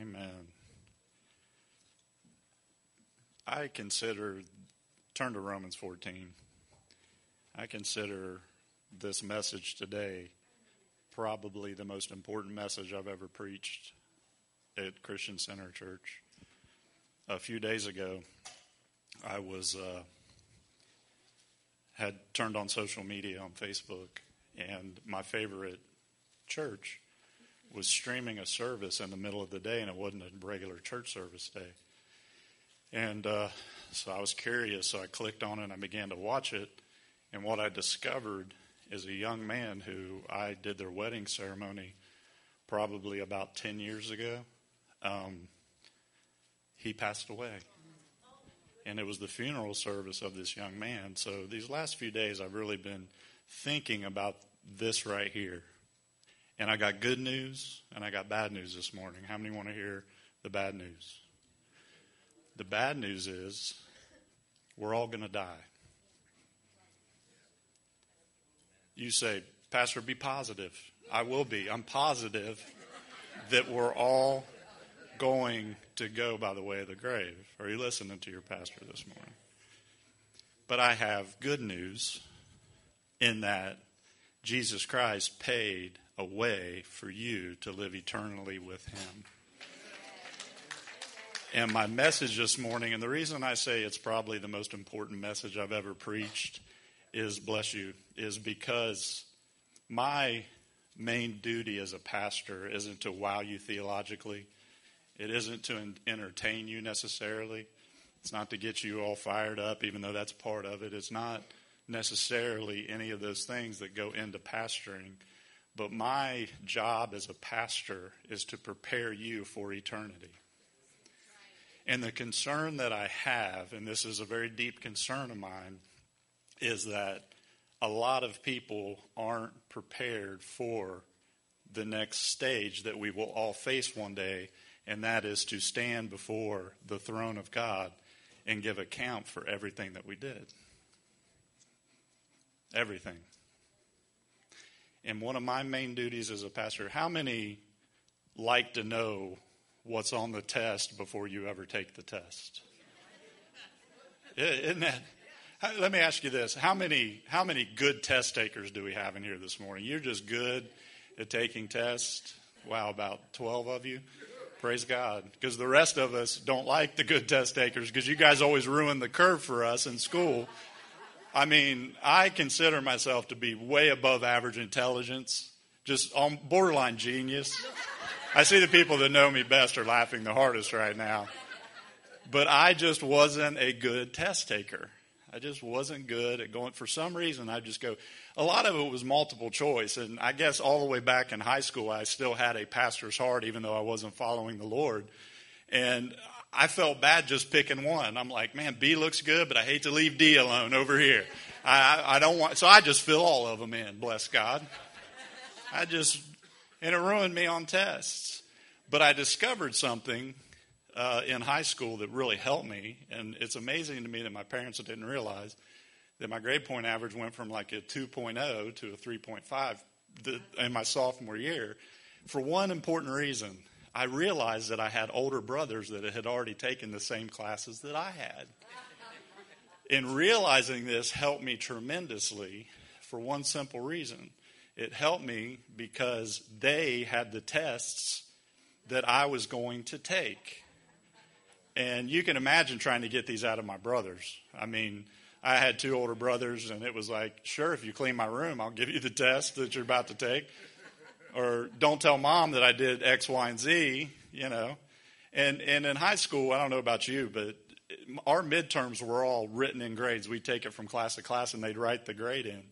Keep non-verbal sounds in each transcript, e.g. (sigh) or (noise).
Amen. I consider, turn to Romans 14. I consider this message today probably the most important message I've ever preached at Christian Center Church. A few days ago, I was uh, had turned on social media on Facebook, and my favorite church was streaming a service in the middle of the day, and it wasn't a regular church service day. And uh, so I was curious, so I clicked on it and I began to watch it. And what I discovered is a young man who I did their wedding ceremony probably about 10 years ago. Um, he passed away. And it was the funeral service of this young man. So these last few days, I've really been thinking about this right here. And I got good news and I got bad news this morning. How many want to hear the bad news? The bad news is we're all going to die. You say, Pastor, be positive. I will be. I'm positive that we're all going to go by the way of the grave. Are you listening to your pastor this morning? But I have good news in that Jesus Christ paid a way for you to live eternally with Him. And my message this morning, and the reason I say it's probably the most important message I've ever preached, is bless you, is because my main duty as a pastor isn't to wow you theologically. It isn't to entertain you necessarily. It's not to get you all fired up, even though that's part of it. It's not necessarily any of those things that go into pastoring. But my job as a pastor is to prepare you for eternity. And the concern that I have, and this is a very deep concern of mine, is that a lot of people aren't prepared for the next stage that we will all face one day, and that is to stand before the throne of God and give account for everything that we did. Everything. And one of my main duties as a pastor, how many like to know what's on the test before you ever take the test? (laughs) Isn't that? Let me ask you this: How many how many good test takers do we have in here this morning? You're just good at taking tests. Wow, about twelve of you. Praise God, because the rest of us don't like the good test takers because you guys always ruin the curve for us in school. I mean, I consider myself to be way above average intelligence, just on borderline genius. I see the people that know me best are laughing the hardest right now. But I just wasn't a good test taker. I just wasn't good at going. For some reason, I just go. A lot of it was multiple choice, and I guess all the way back in high school, I still had a pastor's heart, even though I wasn't following the Lord. And I felt bad just picking one. I'm like, man, B looks good, but I hate to leave D alone over here. I, I don't want, so I just fill all of them in. Bless God. I just, and it ruined me on tests. But I discovered something uh, in high school that really helped me, and it's amazing to me that my parents didn't realize that my grade point average went from like a 2.0 to a 3.5 in my sophomore year for one important reason. I realized that I had older brothers that had already taken the same classes that I had. In realizing this helped me tremendously for one simple reason. It helped me because they had the tests that I was going to take. And you can imagine trying to get these out of my brothers. I mean, I had two older brothers, and it was like, sure, if you clean my room, I'll give you the test that you're about to take. Or don't tell mom that I did X, Y, and Z, you know. And, and in high school, I don't know about you, but our midterms were all written in grades. We'd take it from class to class, and they'd write the grade in.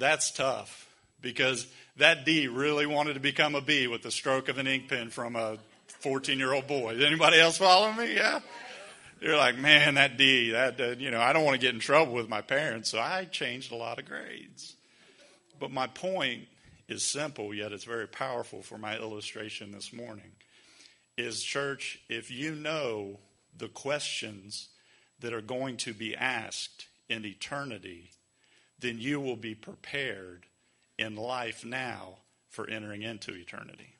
That's tough because that D really wanted to become a B with the stroke of an ink pen from a 14 year old boy. Anybody else follow me? Yeah. You're like, man, that D, that, uh, you know, I don't want to get in trouble with my parents, so I changed a lot of grades. But my point is simple, yet it's very powerful for my illustration this morning. Is church, if you know the questions that are going to be asked in eternity, then you will be prepared in life now for entering into eternity.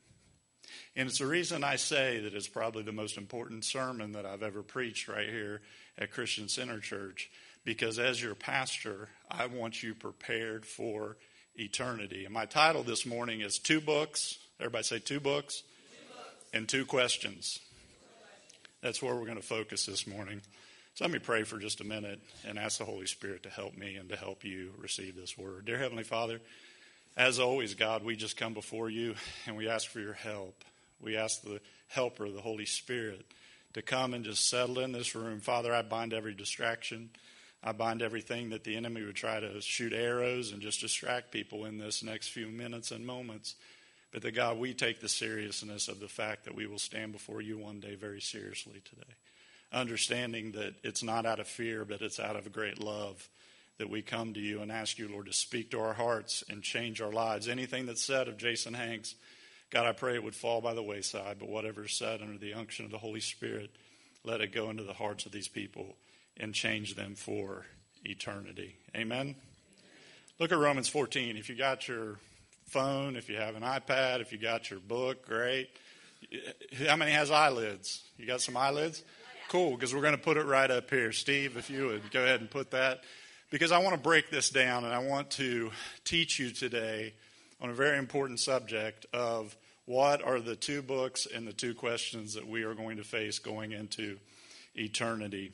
And it's the reason I say that it's probably the most important sermon that I've ever preached right here at Christian Center Church. Because as your pastor, I want you prepared for eternity. And my title this morning is Two Books. Everybody say two books, two books. and two questions. That's where we're going to focus this morning. So let me pray for just a minute and ask the Holy Spirit to help me and to help you receive this word. Dear Heavenly Father, as always, God, we just come before you and we ask for your help. We ask the helper, the Holy Spirit, to come and just settle in this room. Father, I bind every distraction. I bind everything that the enemy would try to shoot arrows and just distract people in this next few minutes and moments. But that God, we take the seriousness of the fact that we will stand before you one day very seriously today. Understanding that it's not out of fear, but it's out of great love that we come to you and ask you, Lord, to speak to our hearts and change our lives. Anything that's said of Jason Hanks, God, I pray it would fall by the wayside, but whatever is said under the unction of the Holy Spirit, let it go into the hearts of these people and change them for eternity. Amen. Look at Romans 14. If you got your phone, if you have an iPad, if you got your book, great. How many has eyelids? You got some eyelids? Cool, because we're going to put it right up here. Steve, if you would go ahead and put that. Because I want to break this down and I want to teach you today on a very important subject of what are the two books and the two questions that we are going to face going into eternity.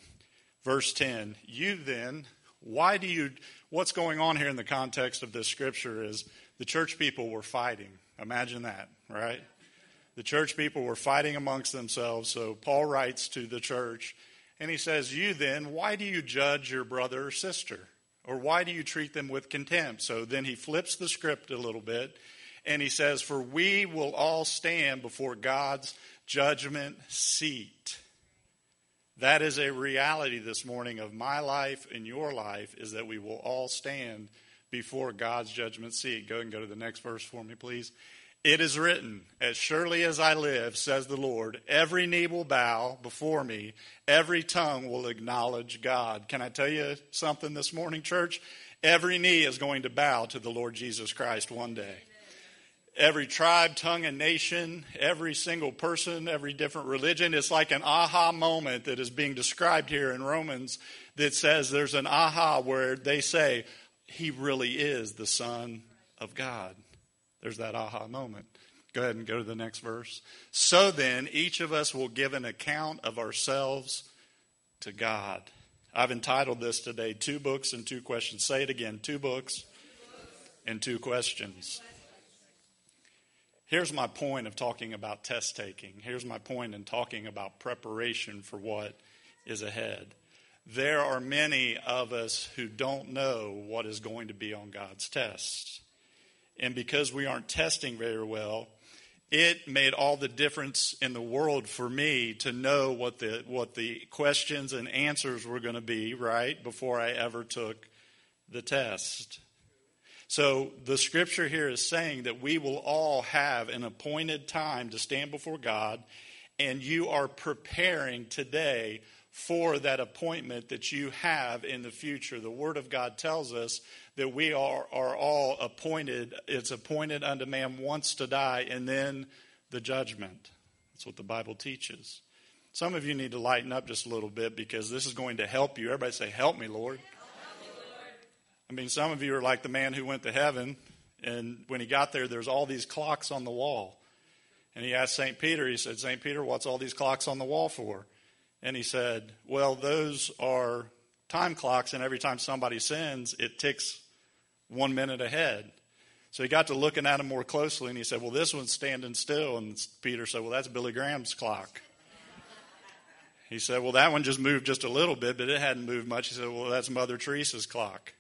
Verse 10 You then, why do you, what's going on here in the context of this scripture is the church people were fighting. Imagine that, right? The church people were fighting amongst themselves. So Paul writes to the church and he says, You then, why do you judge your brother or sister? Or why do you treat them with contempt? So then he flips the script a little bit and he says, For we will all stand before God's judgment seat. That is a reality this morning of my life and your life, is that we will all stand before God's judgment seat. Go and go to the next verse for me, please. It is written, As surely as I live, says the Lord, every knee will bow before me, every tongue will acknowledge God. Can I tell you something this morning, church? Every knee is going to bow to the Lord Jesus Christ one day. Every tribe, tongue, and nation, every single person, every different religion. It's like an aha moment that is being described here in Romans that says there's an aha where they say, he really is the Son of God. There's that aha moment. Go ahead and go to the next verse. So then, each of us will give an account of ourselves to God. I've entitled this today, Two Books and Two Questions. Say it again Two Books and Two Questions. Here's my point of talking about test taking. Here's my point in talking about preparation for what is ahead there are many of us who don't know what is going to be on God's test. And because we aren't testing very well, it made all the difference in the world for me to know what the what the questions and answers were going to be, right, before I ever took the test. So the scripture here is saying that we will all have an appointed time to stand before God, and you are preparing today for that appointment that you have in the future. The Word of God tells us that we are, are all appointed. It's appointed unto man once to die and then the judgment. That's what the Bible teaches. Some of you need to lighten up just a little bit because this is going to help you. Everybody say, Help me, Lord. I mean, some of you are like the man who went to heaven, and when he got there, there's all these clocks on the wall. And he asked St. Peter, he said, St. Peter, what's all these clocks on the wall for? And he said, Well, those are time clocks, and every time somebody sins, it ticks one minute ahead. So he got to looking at him more closely, and he said, Well, this one's standing still. And Peter said, Well, that's Billy Graham's clock. He said, Well, that one just moved just a little bit, but it hadn't moved much. He said, Well, that's Mother Teresa's clock.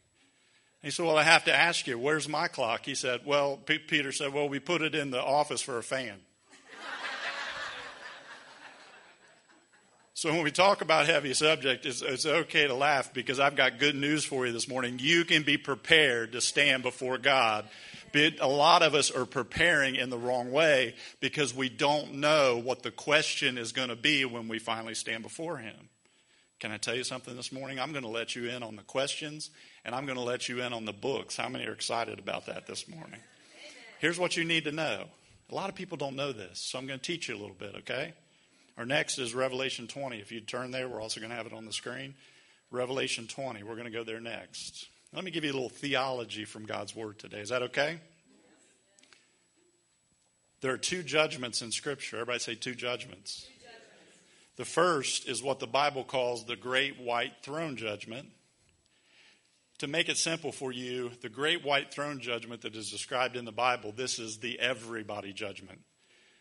He said, Well, I have to ask you, where's my clock? He said, Well, P- Peter said, Well, we put it in the office for a fan. (laughs) So when we talk about heavy subject, it's, it's, okay to laugh because I've got good news for you this morning. You can be prepared to stand before God. A lot of us are preparing in the wrong way because we don't know what the question is going to be when we finally stand before Him. Can I tell you something this morning? I'm going to let you in on the questions and I'm going to let you in on the books. How many are excited about that this morning? Here's what you need to know A lot of people don't know this, so I'm going to teach you a little bit, okay? Our next is Revelation 20. If you turn there, we're also going to have it on the screen. Revelation 20. We're going to go there next. Let me give you a little theology from God's Word today. Is that okay? There are two judgments in Scripture. Everybody say two judgments. The first is what the Bible calls the great white throne judgment. To make it simple for you, the great white throne judgment that is described in the Bible, this is the everybody judgment.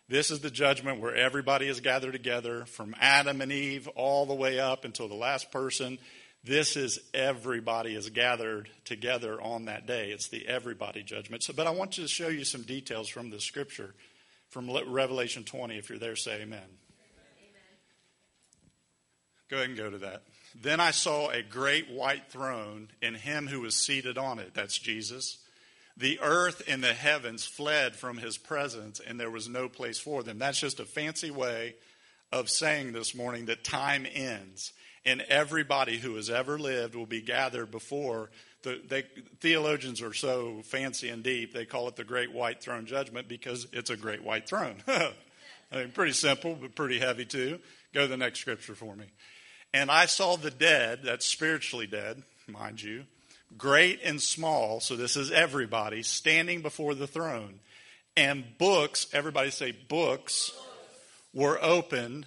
This is the judgment where everybody is gathered together from Adam and Eve all the way up until the last person. This is everybody is gathered together on that day. It's the everybody judgment. So, but I want to show you some details from the scripture from Revelation 20. If you're there, say amen. Go ahead and go to that. Then I saw a great white throne and him who was seated on it. That's Jesus. The earth and the heavens fled from his presence, and there was no place for them. That's just a fancy way of saying this morning that time ends, and everybody who has ever lived will be gathered before. The they, theologians are so fancy and deep, they call it the Great White Throne Judgment because it's a great white throne. (laughs) I mean, pretty simple, but pretty heavy too. Go to the next scripture for me. And I saw the dead, that's spiritually dead, mind you, great and small, so this is everybody, standing before the throne. And books, everybody say books, were opened.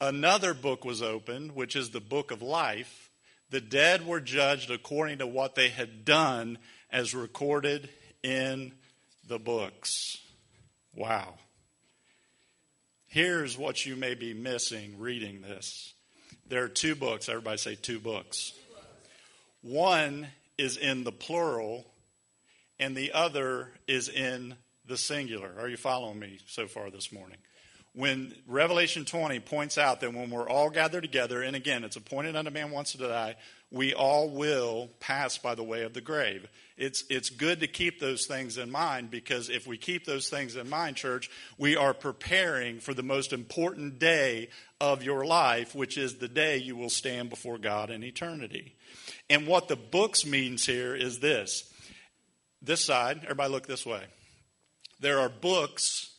Another book was opened, which is the book of life. The dead were judged according to what they had done as recorded in the books. Wow. Here's what you may be missing reading this there are two books. Everybody say two books. One is in the plural, and the other is in the singular. Are you following me so far this morning? When Revelation 20 points out that when we're all gathered together, and again, it's appointed unto man once to die, we all will pass by the way of the grave. It's, it's good to keep those things in mind because if we keep those things in mind, church, we are preparing for the most important day of your life, which is the day you will stand before God in eternity. And what the books means here is this. This side, everybody look this way. There are books,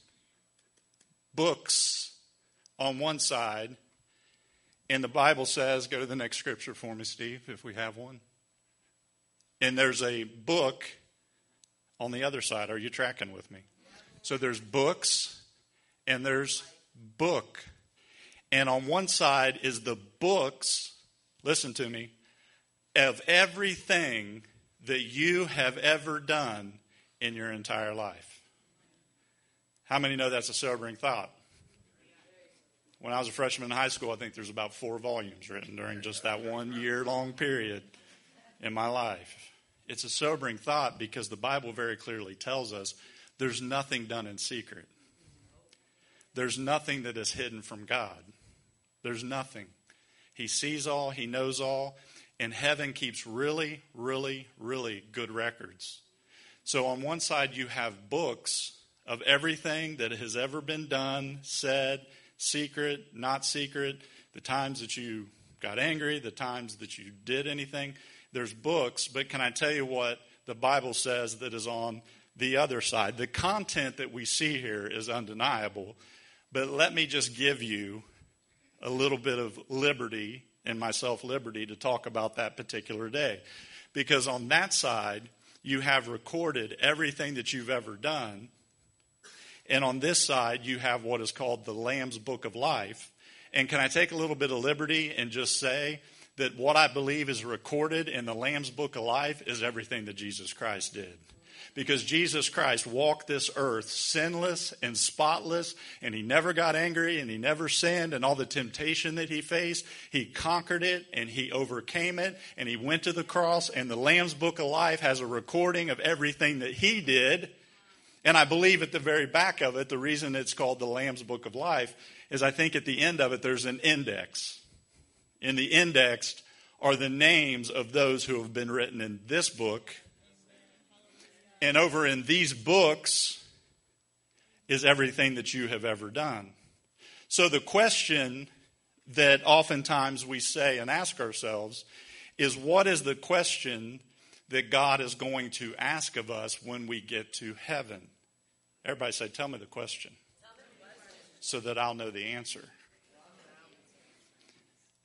books on one side, and the Bible says, go to the next scripture for me, Steve, if we have one. And there's a book on the other side. Are you tracking with me? So there's books and there's book. And on one side is the books, listen to me, of everything that you have ever done in your entire life. How many know that's a sobering thought? When I was a freshman in high school, I think there's about four volumes written during just that one year long period in my life. It's a sobering thought because the Bible very clearly tells us there's nothing done in secret. There's nothing that is hidden from God. There's nothing. He sees all, He knows all, and heaven keeps really, really, really good records. So on one side, you have books of everything that has ever been done, said, secret, not secret, the times that you got angry, the times that you did anything. There's books, but can I tell you what the Bible says that is on the other side? The content that we see here is undeniable, but let me just give you a little bit of liberty and myself liberty to talk about that particular day. Because on that side, you have recorded everything that you've ever done. And on this side, you have what is called the Lamb's Book of Life. And can I take a little bit of liberty and just say that what I believe is recorded in the Lamb's Book of Life is everything that Jesus Christ did? Because Jesus Christ walked this earth sinless and spotless, and he never got angry and he never sinned, and all the temptation that he faced, he conquered it and he overcame it, and he went to the cross, and the Lamb's Book of Life has a recording of everything that he did. And I believe at the very back of it, the reason it's called the Lamb's Book of Life is I think at the end of it, there's an index. In the index are the names of those who have been written in this book and over in these books is everything that you have ever done. So the question that oftentimes we say and ask ourselves is what is the question that God is going to ask of us when we get to heaven? Everybody say, Tell me the question so that I'll know the answer.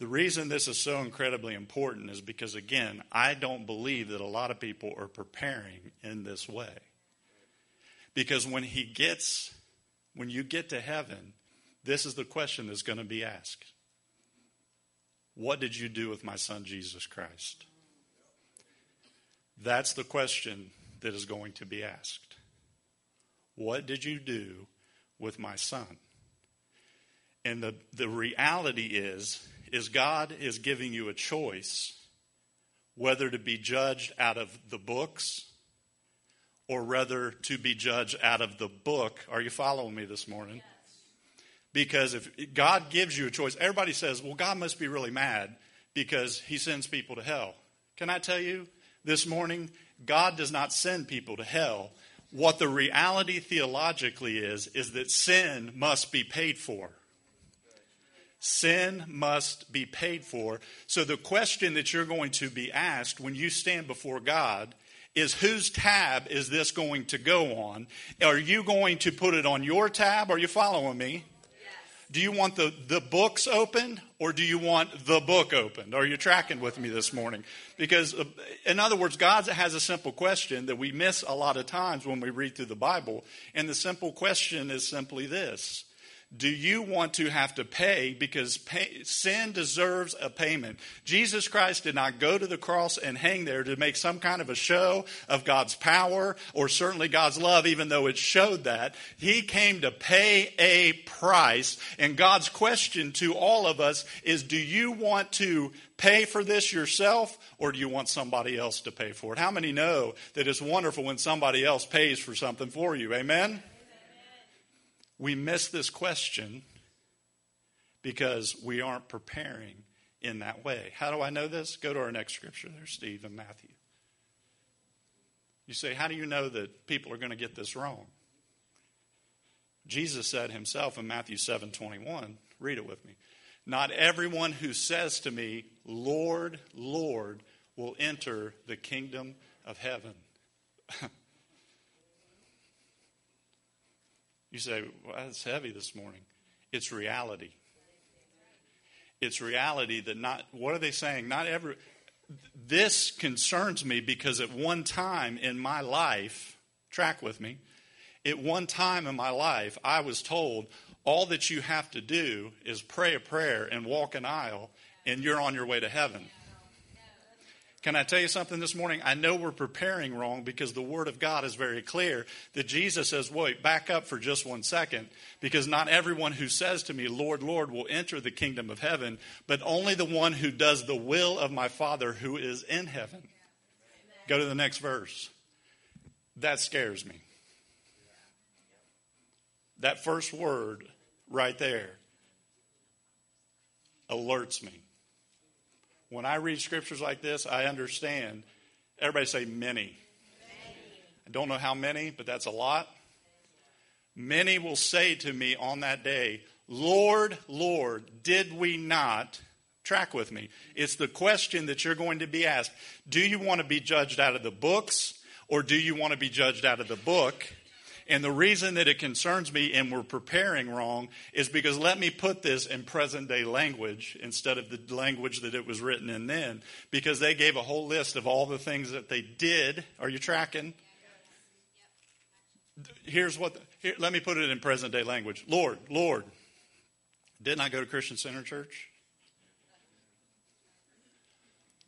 The reason this is so incredibly important is because, again, I don't believe that a lot of people are preparing in this way. Because when he gets, when you get to heaven, this is the question that's going to be asked What did you do with my son, Jesus Christ? That's the question that is going to be asked. What did you do with my son? And the, the reality is, is God is giving you a choice whether to be judged out of the books or rather to be judged out of the book. Are you following me this morning? Yes. Because if God gives you a choice, everybody says, well, God must be really mad because he sends people to hell. Can I tell you this morning? God does not send people to hell. What the reality theologically is, is that sin must be paid for. Sin must be paid for. So the question that you're going to be asked when you stand before God is whose tab is this going to go on? Are you going to put it on your tab? Are you following me? Do you want the, the books open or do you want the book opened? Are you tracking with me this morning? Because, uh, in other words, God has a simple question that we miss a lot of times when we read through the Bible. And the simple question is simply this do you want to have to pay because pay, sin deserves a payment? Jesus Christ did not go to the cross and hang there to make some kind of a show of God's power or certainly God's love, even though it showed that. He came to pay a price. And God's question to all of us is do you want to pay for this yourself or do you want somebody else to pay for it? How many know that it's wonderful when somebody else pays for something for you? Amen? We miss this question because we aren't preparing in that way. How do I know this? Go to our next scripture there, Steve, and Matthew. You say, how do you know that people are going to get this wrong? Jesus said himself in Matthew 7 21, read it with me. Not everyone who says to me, Lord, Lord, will enter the kingdom of heaven. (laughs) You say, well, that's heavy this morning. It's reality. It's reality that not, what are they saying? Not every, this concerns me because at one time in my life, track with me, at one time in my life, I was told all that you have to do is pray a prayer and walk an aisle, and you're on your way to heaven. Can I tell you something this morning? I know we're preparing wrong because the Word of God is very clear that Jesus says, wait, back up for just one second, because not everyone who says to me, Lord, Lord, will enter the kingdom of heaven, but only the one who does the will of my Father who is in heaven. Go to the next verse. That scares me. That first word right there alerts me. When I read scriptures like this, I understand. Everybody say many. many. I don't know how many, but that's a lot. Many will say to me on that day, Lord, Lord, did we not? Track with me. It's the question that you're going to be asked. Do you want to be judged out of the books or do you want to be judged out of the book? And the reason that it concerns me and we're preparing wrong is because let me put this in present day language instead of the language that it was written in then, because they gave a whole list of all the things that they did. Are you tracking? Here's what, here, let me put it in present day language. Lord, Lord, didn't I go to Christian Center Church?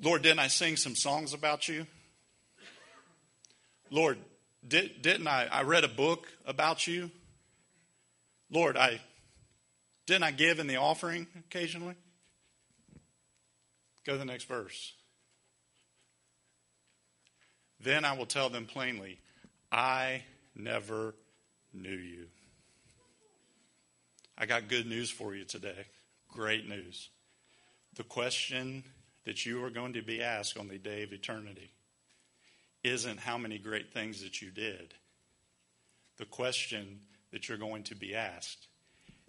Lord, didn't I sing some songs about you? Lord, did, didn't I? I read a book about you. Lord, I didn't I give in the offering occasionally? Go to the next verse. Then I will tell them plainly, I never knew you. I got good news for you today. Great news. The question that you are going to be asked on the day of eternity isn't how many great things that you did. The question that you're going to be asked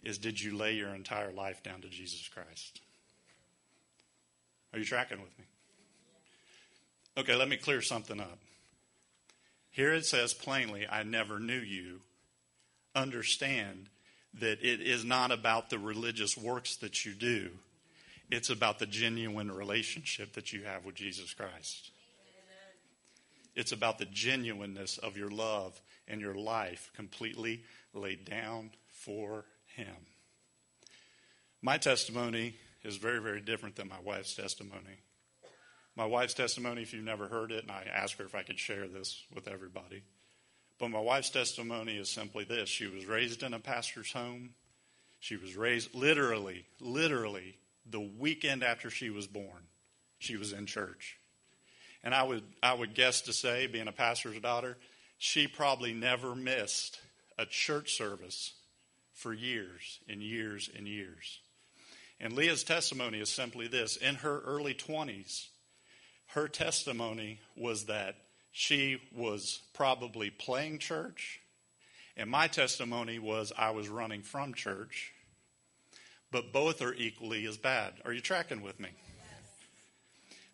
is Did you lay your entire life down to Jesus Christ? Are you tracking with me? Okay, let me clear something up. Here it says plainly, I never knew you. understand that it is not about the religious works that you do, it's about the genuine relationship that you have with Jesus Christ. It's about the genuineness of your love and your life completely laid down for Him. My testimony is very, very different than my wife's testimony. My wife's testimony, if you've never heard it, and I asked her if I could share this with everybody. But my wife's testimony is simply this she was raised in a pastor's home. She was raised literally, literally the weekend after she was born, she was in church. And I would, I would guess to say, being a pastor's daughter, she probably never missed a church service for years and years and years. And Leah's testimony is simply this in her early 20s, her testimony was that she was probably playing church, and my testimony was I was running from church. But both are equally as bad. Are you tracking with me?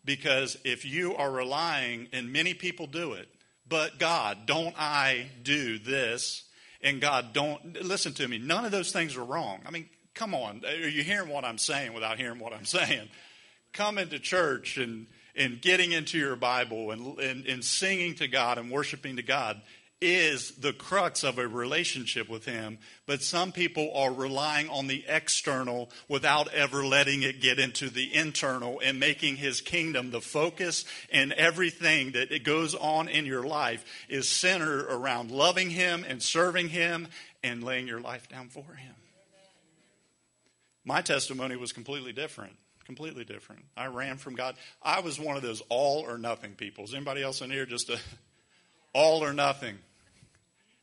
Because if you are relying, and many people do it, but God, don't I do this? And God, don't listen to me. None of those things are wrong. I mean, come on. Are you hearing what I'm saying without hearing what I'm saying? Come into church and, and getting into your Bible and, and, and singing to God and worshiping to God is the crux of a relationship with Him, but some people are relying on the external without ever letting it get into the internal and making His kingdom the focus, and everything that it goes on in your life is centered around loving Him and serving Him and laying your life down for Him. My testimony was completely different. Completely different. I ran from God. I was one of those all or nothing people. Is anybody else in here just a (laughs) all or nothing?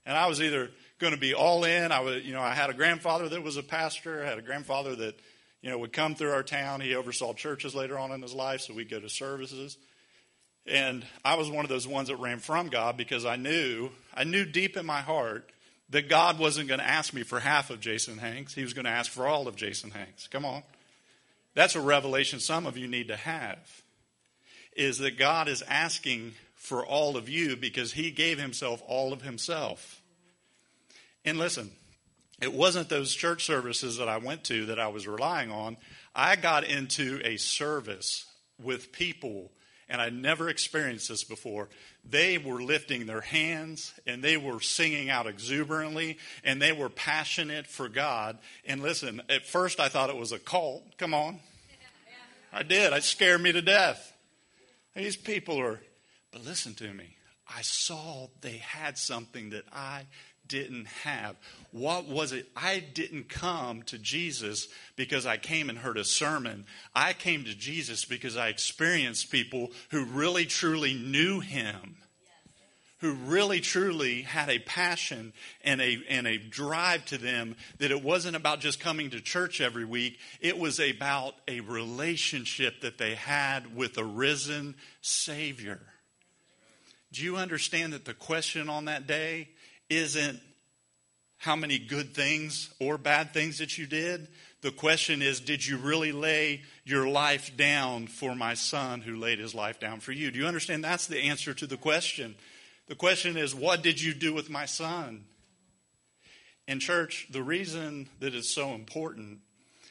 And I was either going to be all in. I was, you know, I had a grandfather that was a pastor. I had a grandfather that, you know, would come through our town. He oversaw churches later on in his life, so we'd go to services. And I was one of those ones that ran from God because I knew, I knew deep in my heart that God wasn't going to ask me for half of Jason Hanks. He was going to ask for all of Jason Hanks. Come on. That's a revelation some of you need to have. Is that God is asking for all of you because he gave himself all of himself. And listen, it wasn't those church services that I went to that I was relying on. I got into a service with people, and I never experienced this before. They were lifting their hands and they were singing out exuberantly and they were passionate for God. And listen, at first I thought it was a cult. Come on. I did. It scared me to death. These people are but listen to me. I saw they had something that I didn't have. What was it? I didn't come to Jesus because I came and heard a sermon. I came to Jesus because I experienced people who really truly knew him. Who really truly had a passion and a, and a drive to them that it wasn't about just coming to church every week. It was about a relationship that they had with a risen Savior. Do you understand that the question on that day isn't how many good things or bad things that you did? The question is, did you really lay your life down for my son who laid his life down for you? Do you understand? That's the answer to the question. The question is, what did you do with my son? In church, the reason that it's so important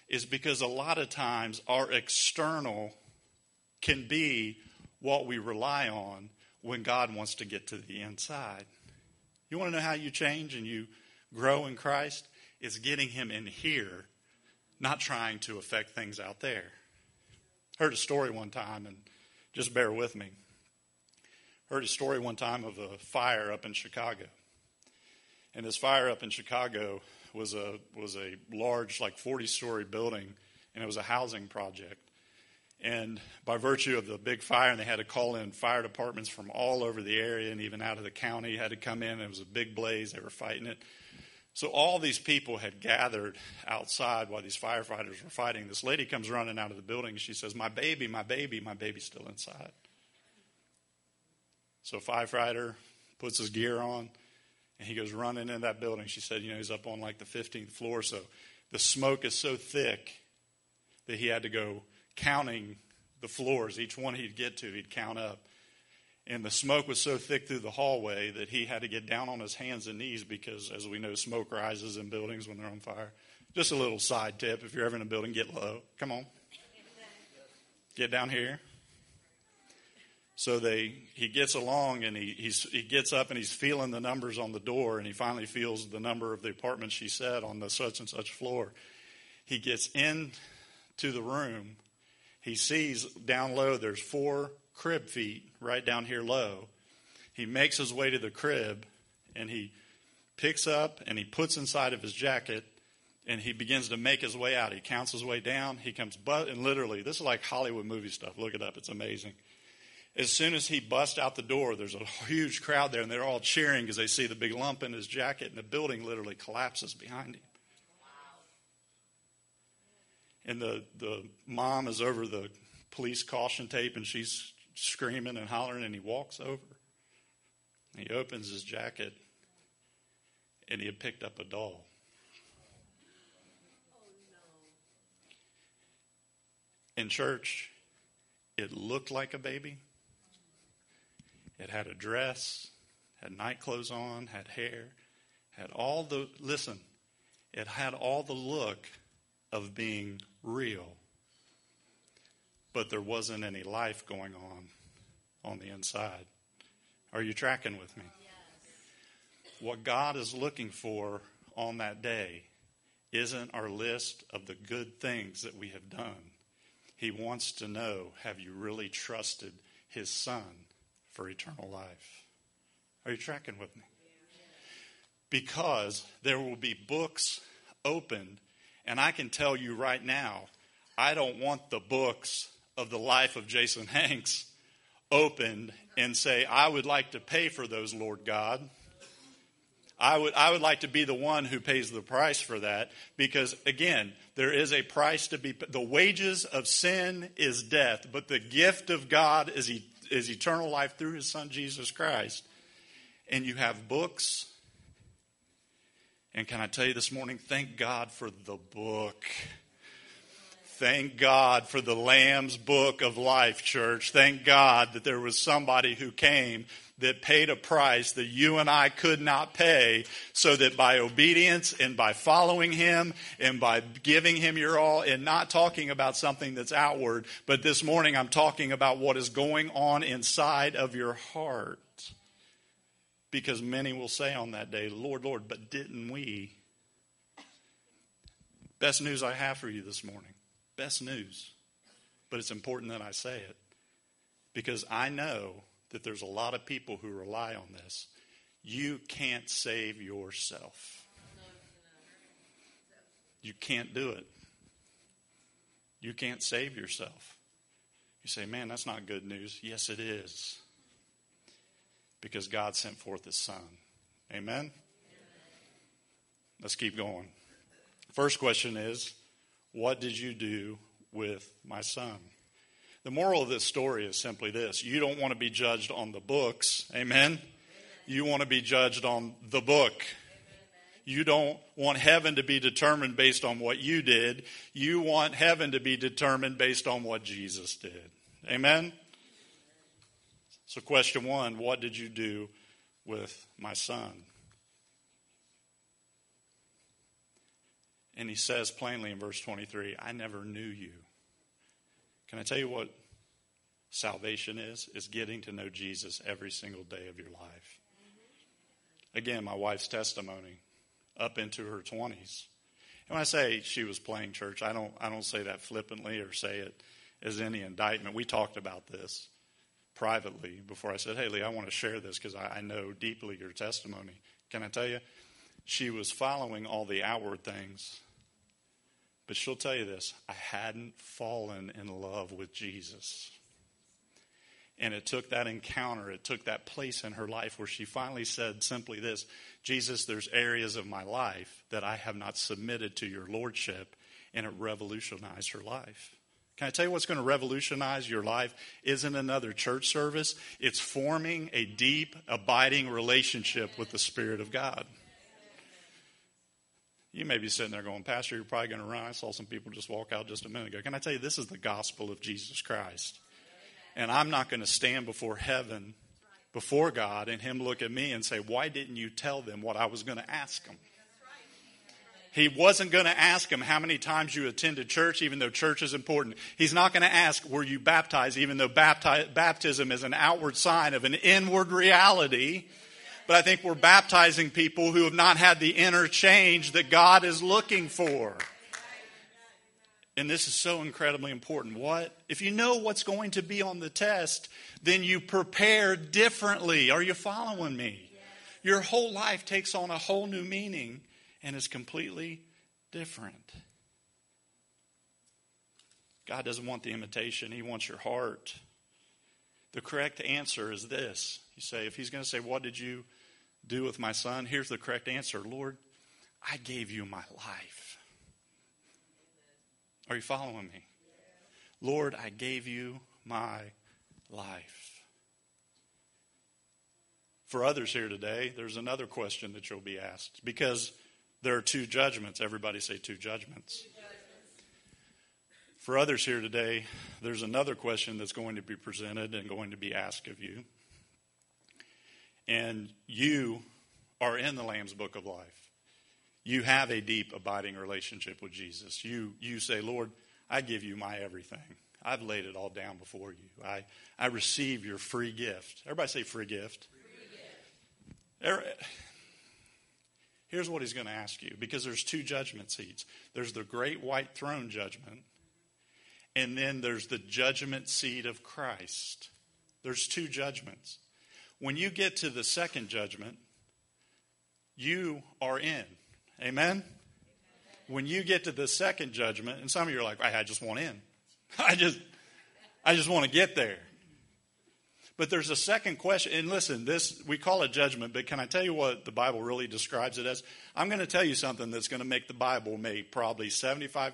is because a lot of times our external can be what we rely on when God wants to get to the inside. You want to know how you change and you grow in Christ? It's getting Him in here, not trying to affect things out there. Heard a story one time, and just bear with me. Heard a story one time of a fire up in Chicago. And this fire up in Chicago was a was a large, like forty story building, and it was a housing project. And by virtue of the big fire, and they had to call in fire departments from all over the area and even out of the county had to come in. It was a big blaze. They were fighting it. So all these people had gathered outside while these firefighters were fighting. This lady comes running out of the building. She says, My baby, my baby, my baby's still inside. So a firefighter puts his gear on and he goes running in that building. She said, You know, he's up on like the 15th floor. So the smoke is so thick that he had to go counting the floors. Each one he'd get to, he'd count up. And the smoke was so thick through the hallway that he had to get down on his hands and knees because, as we know, smoke rises in buildings when they're on fire. Just a little side tip if you're ever in a building, get low. Come on. Get down here. So they he gets along and he he gets up and he's feeling the numbers on the door and he finally feels the number of the apartment she said on the such and such floor. He gets in to the room. He sees down low there's four crib feet right down here low. He makes his way to the crib and he picks up and he puts inside of his jacket and he begins to make his way out. He counts his way down. He comes, but and literally, this is like Hollywood movie stuff. Look it up; it's amazing. As soon as he busts out the door, there's a huge crowd there, and they're all cheering because they see the big lump in his jacket, and the building literally collapses behind him. And the the mom is over the police caution tape, and she's screaming and hollering, and he walks over. And he opens his jacket, and he had picked up a doll. in church, it looked like a baby. It had a dress, had night clothes on, had hair, had all the, listen, it had all the look of being real. But there wasn't any life going on on the inside. Are you tracking with me? What God is looking for on that day isn't our list of the good things that we have done. He wants to know have you really trusted his son for eternal life? Are you tracking with me? Because there will be books opened, and I can tell you right now, I don't want the books of the life of Jason (laughs) Hanks opened and say, I would like to pay for those, Lord God. I would, I would like to be the one who pays the price for that because, again, there is a price to be. The wages of sin is death, but the gift of God is, is eternal life through his son, Jesus Christ. And you have books. And can I tell you this morning, thank God for the book. Thank God for the Lamb's book of life, church. Thank God that there was somebody who came that paid a price that you and I could not pay, so that by obedience and by following Him and by giving Him your all, and not talking about something that's outward, but this morning I'm talking about what is going on inside of your heart. Because many will say on that day, Lord, Lord, but didn't we? Best news I have for you this morning. Best news. But it's important that I say it. Because I know that there's a lot of people who rely on this. You can't save yourself. You can't do it. You can't save yourself. You say, man, that's not good news. Yes, it is. Because God sent forth His Son. Amen? Let's keep going. First question is What did you do with my son? The moral of this story is simply this you don't want to be judged on the books. Amen? You want to be judged on the book. You don't want heaven to be determined based on what you did. You want heaven to be determined based on what Jesus did. Amen? So, question one What did you do with my son? And he says plainly in verse 23 I never knew you. Can I tell you what salvation is? Is getting to know Jesus every single day of your life. Again, my wife's testimony up into her 20s. And when I say she was playing church, I don't, I don't say that flippantly or say it as any indictment. We talked about this privately before I said, Hey, Lee, I want to share this because I, I know deeply your testimony. Can I tell you? She was following all the outward things but she'll tell you this I hadn't fallen in love with Jesus. And it took that encounter, it took that place in her life where she finally said simply this Jesus, there's areas of my life that I have not submitted to your lordship, and it revolutionized her life. Can I tell you what's going to revolutionize your life? Isn't another church service, it's forming a deep, abiding relationship with the Spirit of God. You may be sitting there going, Pastor, you're probably going to run. I saw some people just walk out just a minute ago. Can I tell you, this is the gospel of Jesus Christ. And I'm not going to stand before heaven before God and Him look at me and say, Why didn't you tell them what I was going to ask them? He wasn't going to ask him how many times you attended church, even though church is important. He's not going to ask, were you baptized, even though bapti- baptism is an outward sign of an inward reality. But I think we're baptizing people who have not had the inner change that God is looking for. And this is so incredibly important. What? If you know what's going to be on the test, then you prepare differently. Are you following me? Your whole life takes on a whole new meaning and is completely different. God doesn't want the imitation, He wants your heart. The correct answer is this. You say, if He's going to say, What did you do with my son? Here's the correct answer Lord, I gave you my life. Are you following me? Lord, I gave you my life. For others here today, there's another question that you'll be asked because there are two judgments. Everybody say two judgments. two judgments. For others here today, there's another question that's going to be presented and going to be asked of you. And you are in the Lamb's Book of Life. You have a deep, abiding relationship with Jesus. You, you say, Lord, I give you my everything. I've laid it all down before you. I, I receive your free gift. Everybody say free gift. Free gift. Er, Here's what he's going to ask you because there's two judgment seats there's the great white throne judgment, and then there's the judgment seat of Christ. There's two judgments. When you get to the second judgment, you are in. Amen? When you get to the second judgment, and some of you are like, I just want in. (laughs) I just I just want to get there. But there's a second question. And listen, this we call it judgment, but can I tell you what the Bible really describes it as? I'm going to tell you something that's going to make the Bible make probably 75%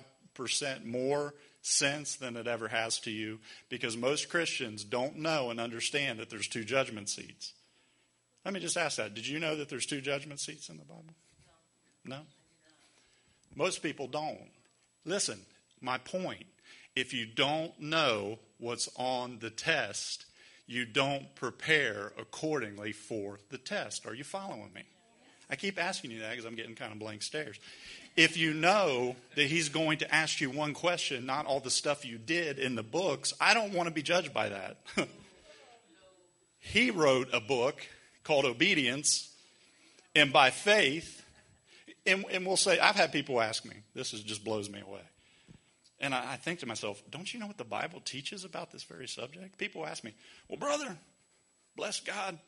more sense than it ever has to you because most Christians don't know and understand that there's two judgment seats. Let me just ask that. Did you know that there's two judgment seats in the Bible? No. no? Most people don't. Listen, my point. If you don't know what's on the test, you don't prepare accordingly for the test. Are you following me? I keep asking you that because I'm getting kind of blank stares. If you know that he's going to ask you one question, not all the stuff you did in the books, I don't want to be judged by that. (laughs) he wrote a book called Obedience, and by faith, and, and we'll say, I've had people ask me, this is, just blows me away. And I, I think to myself, don't you know what the Bible teaches about this very subject? People ask me, well, brother, bless God.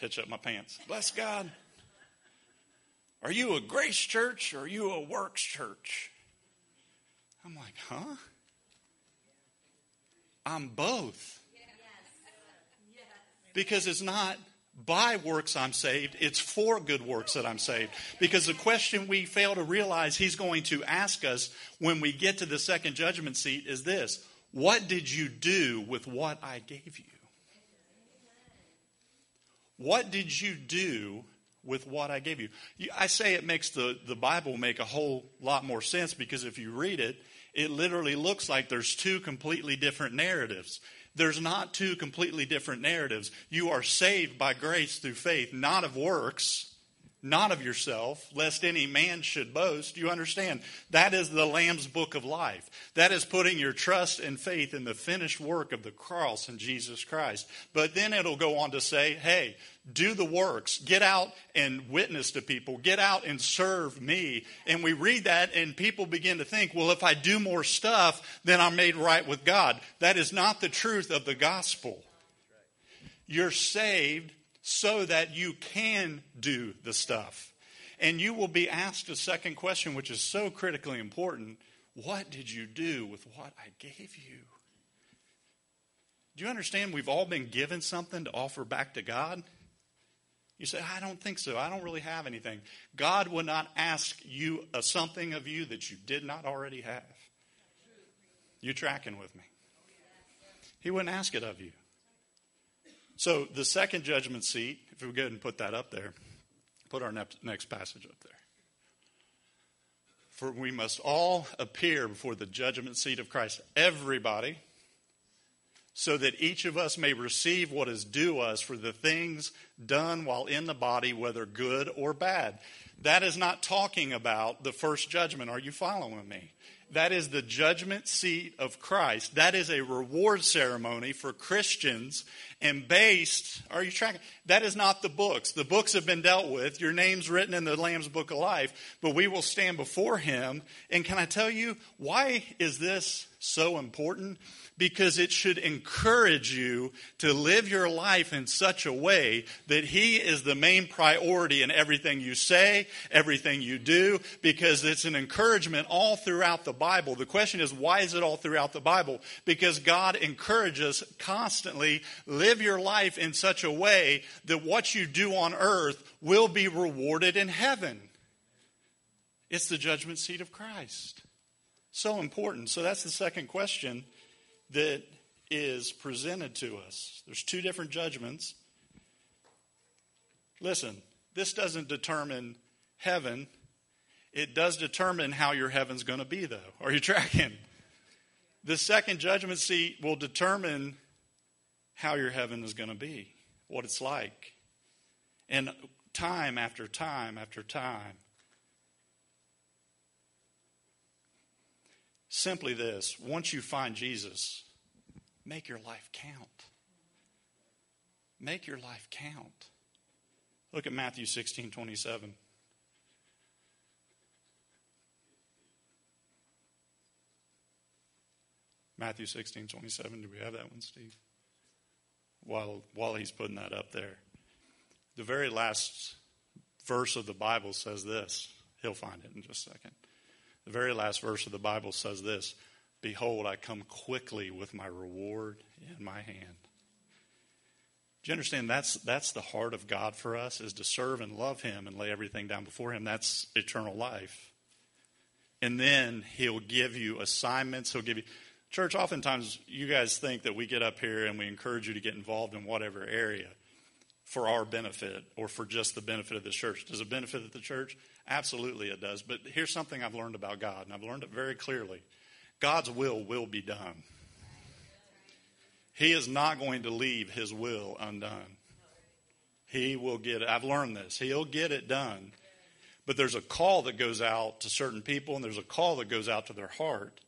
Hitch up my pants. Bless God. Are you a grace church or are you a works church? I'm like, huh? I'm both. Because it's not by works I'm saved. It's for good works that I'm saved. Because the question we fail to realize he's going to ask us when we get to the second judgment seat is this What did you do with what I gave you? What did you do with what I gave you? I say it makes the, the Bible make a whole lot more sense because if you read it, it literally looks like there's two completely different narratives. There's not two completely different narratives. You are saved by grace through faith, not of works, not of yourself, lest any man should boast. You understand? That is the Lamb's book of life. That is putting your trust and faith in the finished work of the cross in Jesus Christ. But then it'll go on to say, hey, do the works. Get out and witness to people. Get out and serve me. And we read that, and people begin to think, well, if I do more stuff, then I'm made right with God. That is not the truth of the gospel. You're saved so that you can do the stuff. And you will be asked a second question, which is so critically important What did you do with what I gave you? Do you understand we've all been given something to offer back to God? You say, I don't think so. I don't really have anything. God would not ask you a something of you that you did not already have. You tracking with me? He wouldn't ask it of you. So the second judgment seat, if we go ahead and put that up there, put our next passage up there. For we must all appear before the judgment seat of Christ. Everybody. so that each of us may receive what is due us for the things done while in the body, whether good or bad. That is not talking about the first judgment. Are you following me? That is the judgment seat of Christ. That is a reward ceremony for Christians and based, are you tracking? That is not the books. The books have been dealt with. Your name's written in the Lamb's book of life, but we will stand before him. And can I tell you, why is this so important? Because it should encourage you to live your life in such a way that He is the main priority in everything you say, everything you do, because it's an encouragement all throughout the Bible. The question is, why is it all throughout the Bible? Because God encourages constantly live your life in such a way that what you do on earth will be rewarded in heaven. It's the judgment seat of Christ. So important. So that's the second question that is presented to us. There's two different judgments. Listen, this doesn't determine heaven. It does determine how your heaven's going to be, though. Are you (laughs) tracking? The second judgment seat will determine how your heaven is going to be, what it's like. And time after time after time, simply this once you find Jesus, make your life count. Make your life count. Look at Matthew 16 27. Matthew 16 27. Do we have that one, Steve? While, while he's putting that up there. The very last verse of the Bible says this. He'll find it in just a second. The very last verse of the Bible says this Behold, I come quickly with my reward in my hand. Do you understand that's that's the heart of God for us is to serve and love him and lay everything down before him. That's eternal life. And then he'll give you assignments, he'll give you Church, oftentimes you guys think that we get up here and we encourage you to get involved in whatever area for our benefit or for just the benefit of the church. Does it benefit the church? Absolutely it does. But here's something I've learned about God, and I've learned it very clearly God's will will be done. He is not going to leave his will undone. He will get it. I've learned this. He'll get it done. But there's a call that goes out to certain people, and there's a call that goes out to their heart.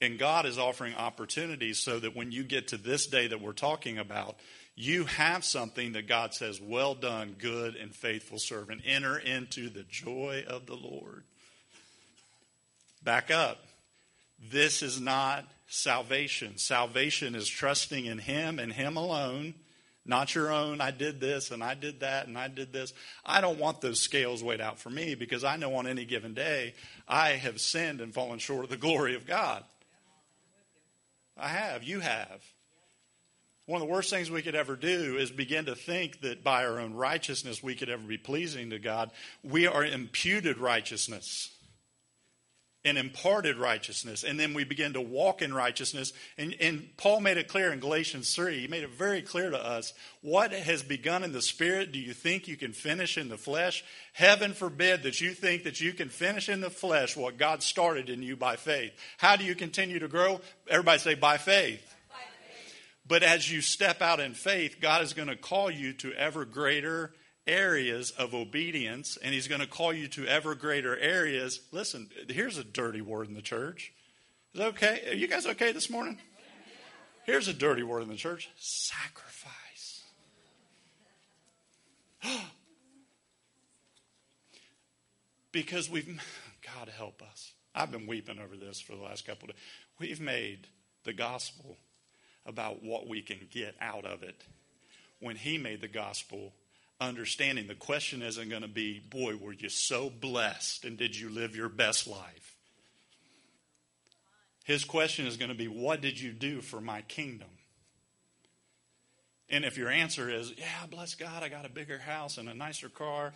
And God is offering opportunities so that when you get to this day that we're talking about, you have something that God says, Well done, good and faithful servant. Enter into the joy of the Lord. Back up. This is not salvation. Salvation is trusting in Him and Him alone, not your own. I did this and I did that and I did this. I don't want those scales weighed out for me because I know on any given day I have sinned and fallen short of the glory of God. I have. You have. One of the worst things we could ever do is begin to think that by our own righteousness we could ever be pleasing to God. We are imputed righteousness and imparted righteousness. And then we begin to walk in righteousness. And, and, Paul made it clear in Galatians 3. He made it very clear to us what has begun in the spirit, do you think you can finish in the flesh? Heaven forbid that you think that you can finish in the flesh what God started in you by faith. How do you continue to grow? Everybody say, by faith. But as you step out in faith, God is going to call you to ever greater areas of obedience, and He's going to call you to ever greater areas. Listen, here's a dirty word in the church. Is that okay? Are you guys okay this morning? Here's a dirty word in the church sacrifice. (gasps) because we've, God help us. I've been weeping over this for the last couple of days. We've made the gospel about what we can get out of it when He made the gospel understanding. The question isn't going to be, boy, were you so blessed and did you live your best life? His question is going to be, what did you do for my kingdom? And if your answer is, yeah, bless God, I got a bigger house and a nicer car,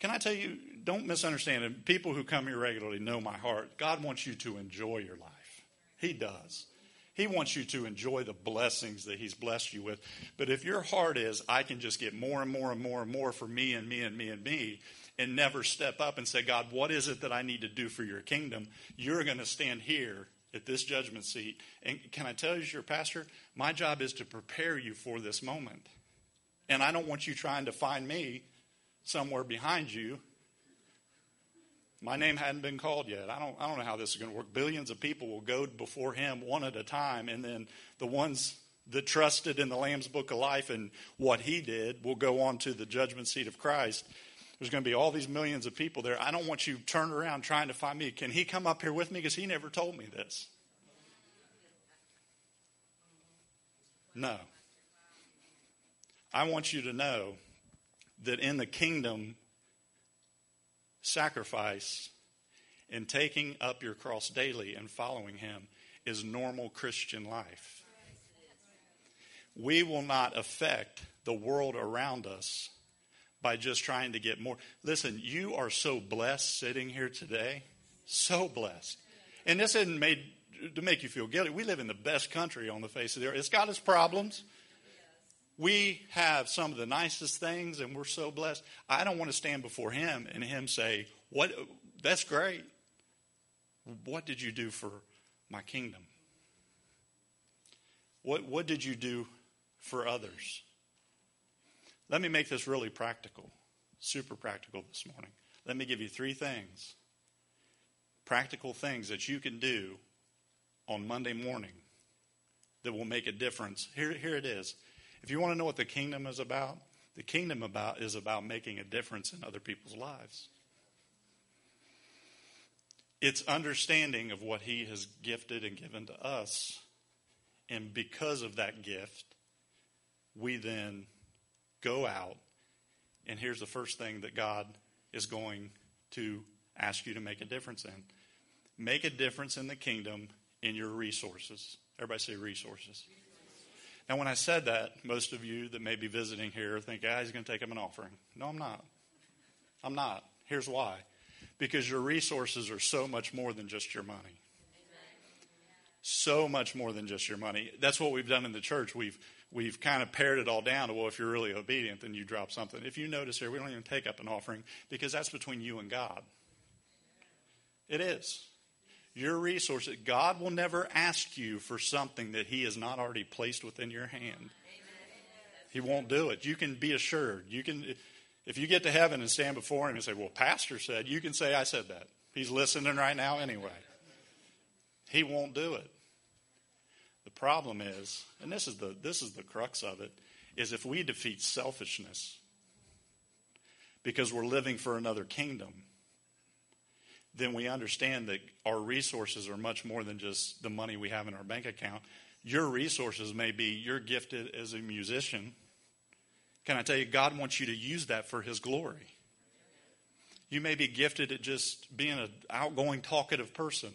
can I tell you, don't misunderstand it. People who come here regularly know my heart. God wants you to enjoy your life. He does. He wants you to enjoy the blessings that He's blessed you with. But if your heart is, I can just get more and more and more and more for me and me and me and me, and never step up and say, God, what is it that I need to do for your kingdom? You're going to stand here at this judgment seat. And can I tell you, as your pastor, my job is to prepare you for this moment. And I don't want you trying to find me somewhere behind you. My name hadn't been called yet. I don't, I don't know how this is going to work. Billions of people will go before him one at a time, and then the ones that trusted in the Lamb's Book of Life and what he did will go on to the judgment seat of Christ. There's going to be all these millions of people there. I don't want you turned around trying to find me. Can he come up here with me? Because he never told me this. No. I want you to know that in the kingdom, sacrifice and taking up your cross daily and following him is normal Christian life. We will not affect the world around us by just trying to get more. Listen, you are so blessed sitting here today. So blessed. And this isn't made to make you feel guilty. We live in the best country on the face of the earth. It's got its problems. We have some of the nicest things and we're so blessed. I don't want to stand before him and him say, "What that's great. What did you do for my kingdom? What what did you do for others?" Let me make this really practical, super practical this morning. Let me give you three things, practical things that you can do on Monday morning that will make a difference. Here, here it is. If you want to know what the kingdom is about, the kingdom about is about making a difference in other people's lives. It's understanding of what he has gifted and given to us. And because of that gift, we then go out, and here's the first thing that God is going to ask you to make a difference in make a difference in the kingdom in your resources. Everybody say resources. Now, when I said that, most of you that may be visiting here think, ah, he's going to take up an offering. No, I'm not. I'm not. Here's why. Because your resources are so much more than just your money. So much more than just your money. That's what we've done in the church. We've we've kind of pared it all down to, well, if you're really obedient, then you drop something. If you notice here, we don't even take up an offering because that's between you and God. It is. Your resources. God will never ask you for something that He has not already placed within your hand. He won't do it. You can be assured. You can, if you get to heaven and stand before Him and say, "Well, Pastor said," you can say, "I said that." He's listening right now anyway. He won't do it. The problem is, and this is the this is the crux of it, is if we defeat selfishness because we're living for another kingdom, then we understand that our resources are much more than just the money we have in our bank account. Your resources may be you're gifted as a musician. Can I tell you, God wants you to use that for His glory. You may be gifted at just being an outgoing, talkative person.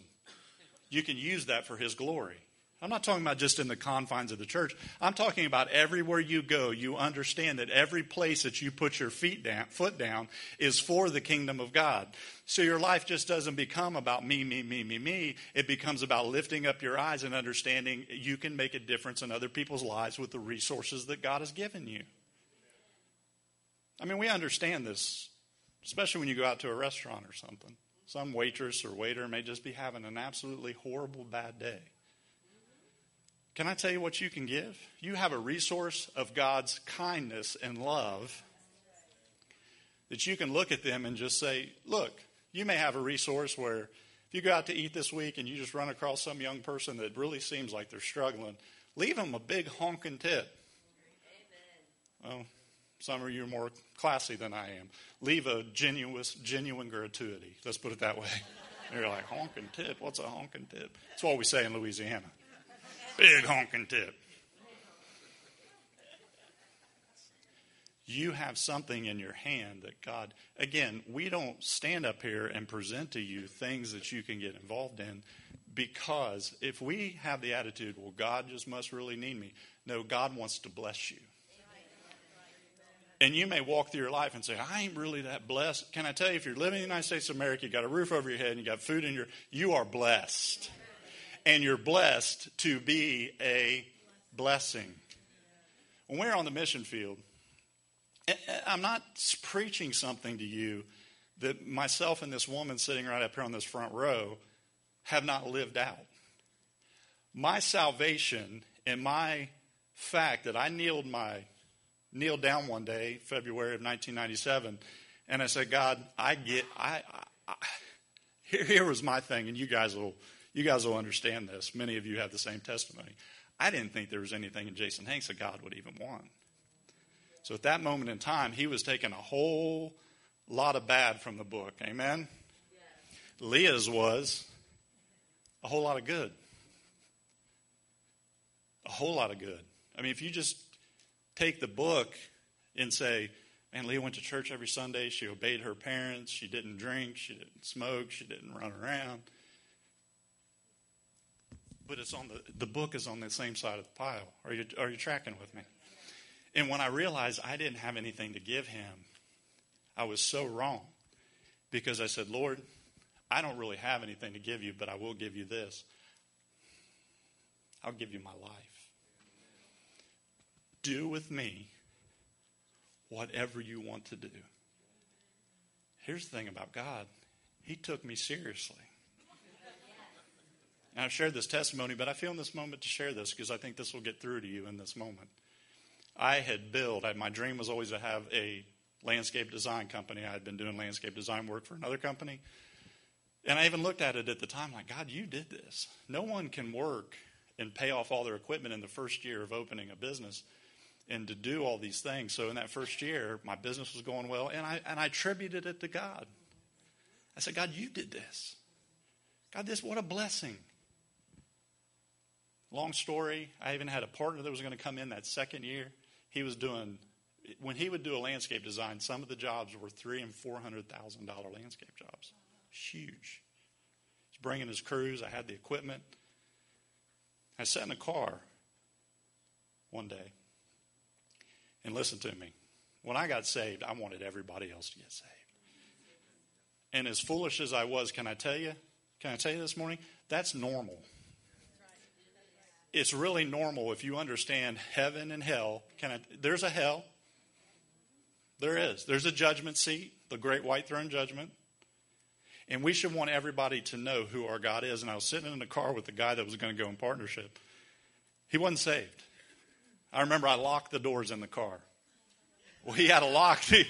You can use that for His glory. I'm not talking about just in the confines of the church. I'm talking about everywhere you go, you understand that every place that you put your feet down, foot down is for the kingdom of God. So your life just doesn't become about me, me, me, me, me. It becomes about lifting up your eyes and understanding you can make a difference in other people's lives with the resources that God has given you. I mean, we understand this, especially when you go out to a restaurant or something. Some waitress or waiter may just be having an absolutely horrible bad day. Can I tell you what you can give? You have a resource of God's kindness and love that you can look at them and just say, look, you may have a resource where if you go out to eat this week and you just run across some young person that really seems like they're struggling, leave them a big honking tip. Well, some of you are more classy than I am. Leave a genuine, genuine gratuity. Let's put it that way. (laughs) you're like, honking tip? What's a honking tip? That's what we say in Louisiana. Big honking tip. You have something in your hand that God, again, we don't stand up here and present to you things that you can get involved in because if we have the attitude, well, God just must really need me. No, God wants to bless you. And you may walk through your life and say, I ain't really that blessed. Can I tell you, if you're living in the United States of America, you got a roof over your head and you got food in your, you are blessed and you're blessed to be a blessing. When we're on the mission field, I'm not preaching something to you that myself and this woman sitting right up here on this front row have not lived out. my salvation and my fact that I kneeled my kneeled down one day, February of 1997, and I said, God, I get, I, I, I here, here was my thing, and you guys will, you guys will understand this. Many of you have the same testimony. I didn't think there was anything in Jason Hanks that God would even want. So at that moment in time, he was taking a whole lot of bad from the book. Amen? Yes. Leah's was a whole lot of good. A whole lot of good. I mean, if you just take the book and say, man, Leah went to church every Sunday, she obeyed her parents, she didn't drink, she didn't smoke, she didn't run around. But it's on the the book is on the same side of the pile. Are you are you tracking with me? And when I realized I didn't have anything to give him, I was so wrong. Because I said, Lord, I don't really have anything to give you, but I will give you this. I'll give you my life. Do with me whatever you want to do. Here's the thing about God He took me seriously. And I've shared this testimony, but I feel in this moment to share this because I think this will get through to you in this moment. I had built, my dream was always to have a landscape design company. I had been doing landscape design work for another company. And I even looked at it at the time like, God, you did this. No one can work and pay off all their equipment in the first year of opening a business and to do all these things. So in that first year, my business was going well, and I, and I attributed it to God. I said, God, you did this. God, this, what a blessing. Long story, I even had a partner that was going to come in that second year. He was doing, when he would do a landscape design, some of the jobs were three and four hundred thousand dollar landscape jobs. Huge. He's bringing his crews. I had the equipment. I sat in a car one day and listen to me. When I got saved, I wanted everybody else to get saved. And as foolish as I was, can I tell you? Can I tell you this morning? That's normal. It's really normal if you understand heaven and hell. Can I, there's a hell. There is. There's a judgment seat, the great white throne judgment. And we should want everybody to know who our God is. And I was sitting in the car with the guy that was going to go in partnership. He wasn't saved. I remember I locked the doors in the car. Well, he had a lock. (laughs) He,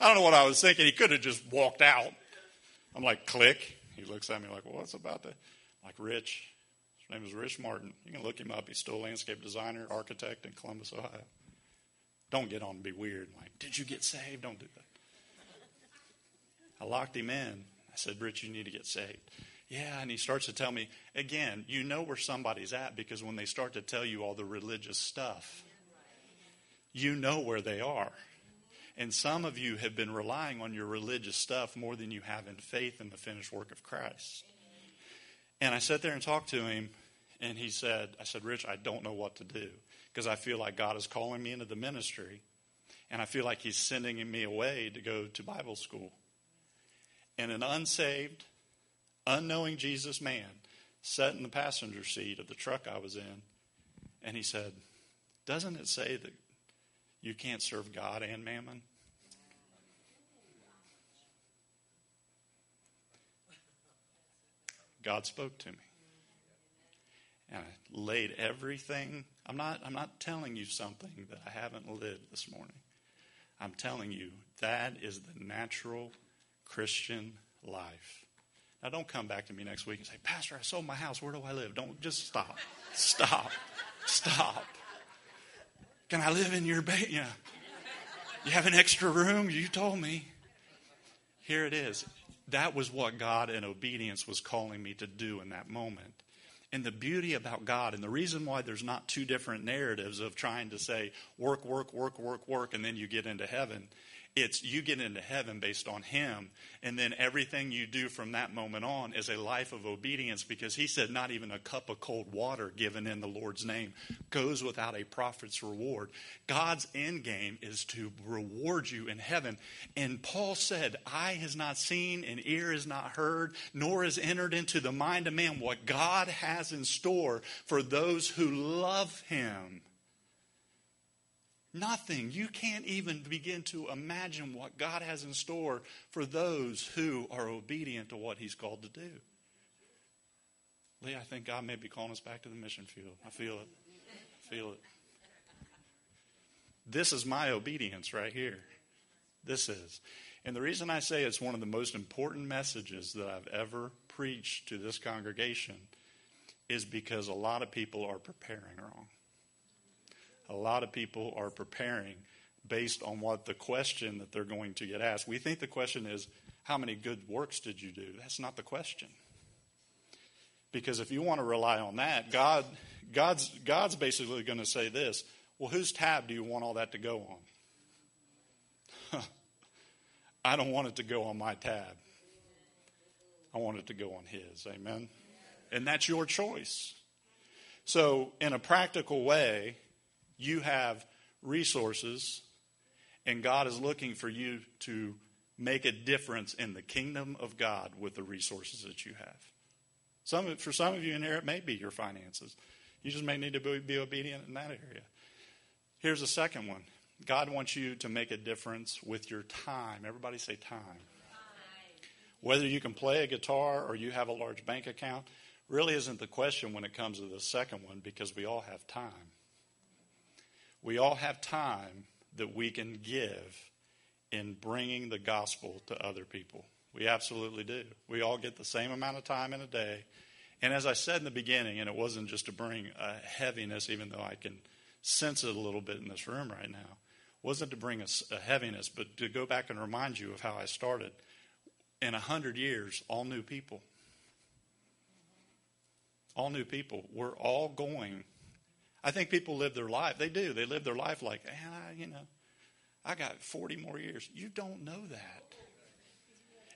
I don't know what I was thinking. He could have just walked out. I'm like, click. He looks at me like, well, what's about that? I'm like, Rich. His name is Rich Martin. You can look him up. He's still a landscape designer, architect in Columbus, Ohio. Don't get on and be weird. Like, did you get saved? Don't do that. I locked him in. I said, Rich, you need to get saved. Yeah, and he starts to tell me, again, you know where somebody's at because when they start to tell you all the religious stuff, you know where they are. And some of you have been relying on your religious stuff more than you have in faith in the finished work of Christ. And I sat there and talked to him, and he said, I said, Rich, I don't know what to do because I feel like God is calling me into the ministry, and I feel like He's sending me away to go to Bible school and an unsaved, unknowing Jesus man sat in the passenger seat of the truck I was in, and he said, Doesn't it say that you can't serve God and mammon? God spoke to me. And I laid everything. I'm not, I'm not telling you something that I haven't lived this morning. I'm telling you that is the natural Christian life. Now, don't come back to me next week and say, Pastor, I sold my house. Where do I live? Don't just stop. Stop. Stop. Can I live in your bed? Yeah. You have an extra room? You told me. Here it is. That was what God in obedience was calling me to do in that moment. And the beauty about God, and the reason why there's not two different narratives of trying to say, work, work, work, work, work, and then you get into heaven, it's you get into heaven based on Him. And then everything you do from that moment on is a life of obedience because He said, not even a cup of cold water given in the Lord's name goes without a prophet's reward. God's end game is to reward you in heaven. And Paul said, Eye has not seen and ear has not heard, nor has entered into the mind of man what God has in store for those who love Him. Nothing. You can't even begin to imagine what God has in store for those who are obedient to what He's called to do. Lee, I think God may be calling us back to the mission field. I feel it. I feel it. This is my obedience right here. This is. And the reason I say it's one of the most important messages that I've ever preached to this congregation is because a lot of people are preparing wrong. A lot of people are preparing based on what the question that they're going to get asked. We think the question is, how many good works did you do? That's not the question. Because if you want to rely on that, God, God's, God's basically going to say this well, whose tab do you want all that to go on? (laughs) I don't want it to go on my tab. I want it to go on his. Amen. And that's your choice. So, in a practical way, you have resources, and God is looking for you to make a difference in the kingdom of God with the resources that you have. Some, for some of you in here, it may be your finances. You just may need to be, be obedient in that area. Here's a second one God wants you to make a difference with your time. Everybody say time. time. Whether you can play a guitar or you have a large bank account really isn't the question when it comes to the second one because we all have time. We all have time that we can give in bringing the gospel to other people. We absolutely do. We all get the same amount of time in a day. And as I said in the beginning, and it wasn't just to bring a heaviness, even though I can sense it a little bit in this room right now wasn't to bring a, a heaviness, but to go back and remind you of how I started. In a hundred years, all new people. All new people. We're all going. I think people live their life. They do. They live their life like, ah, you know, I got 40 more years. You don't know that.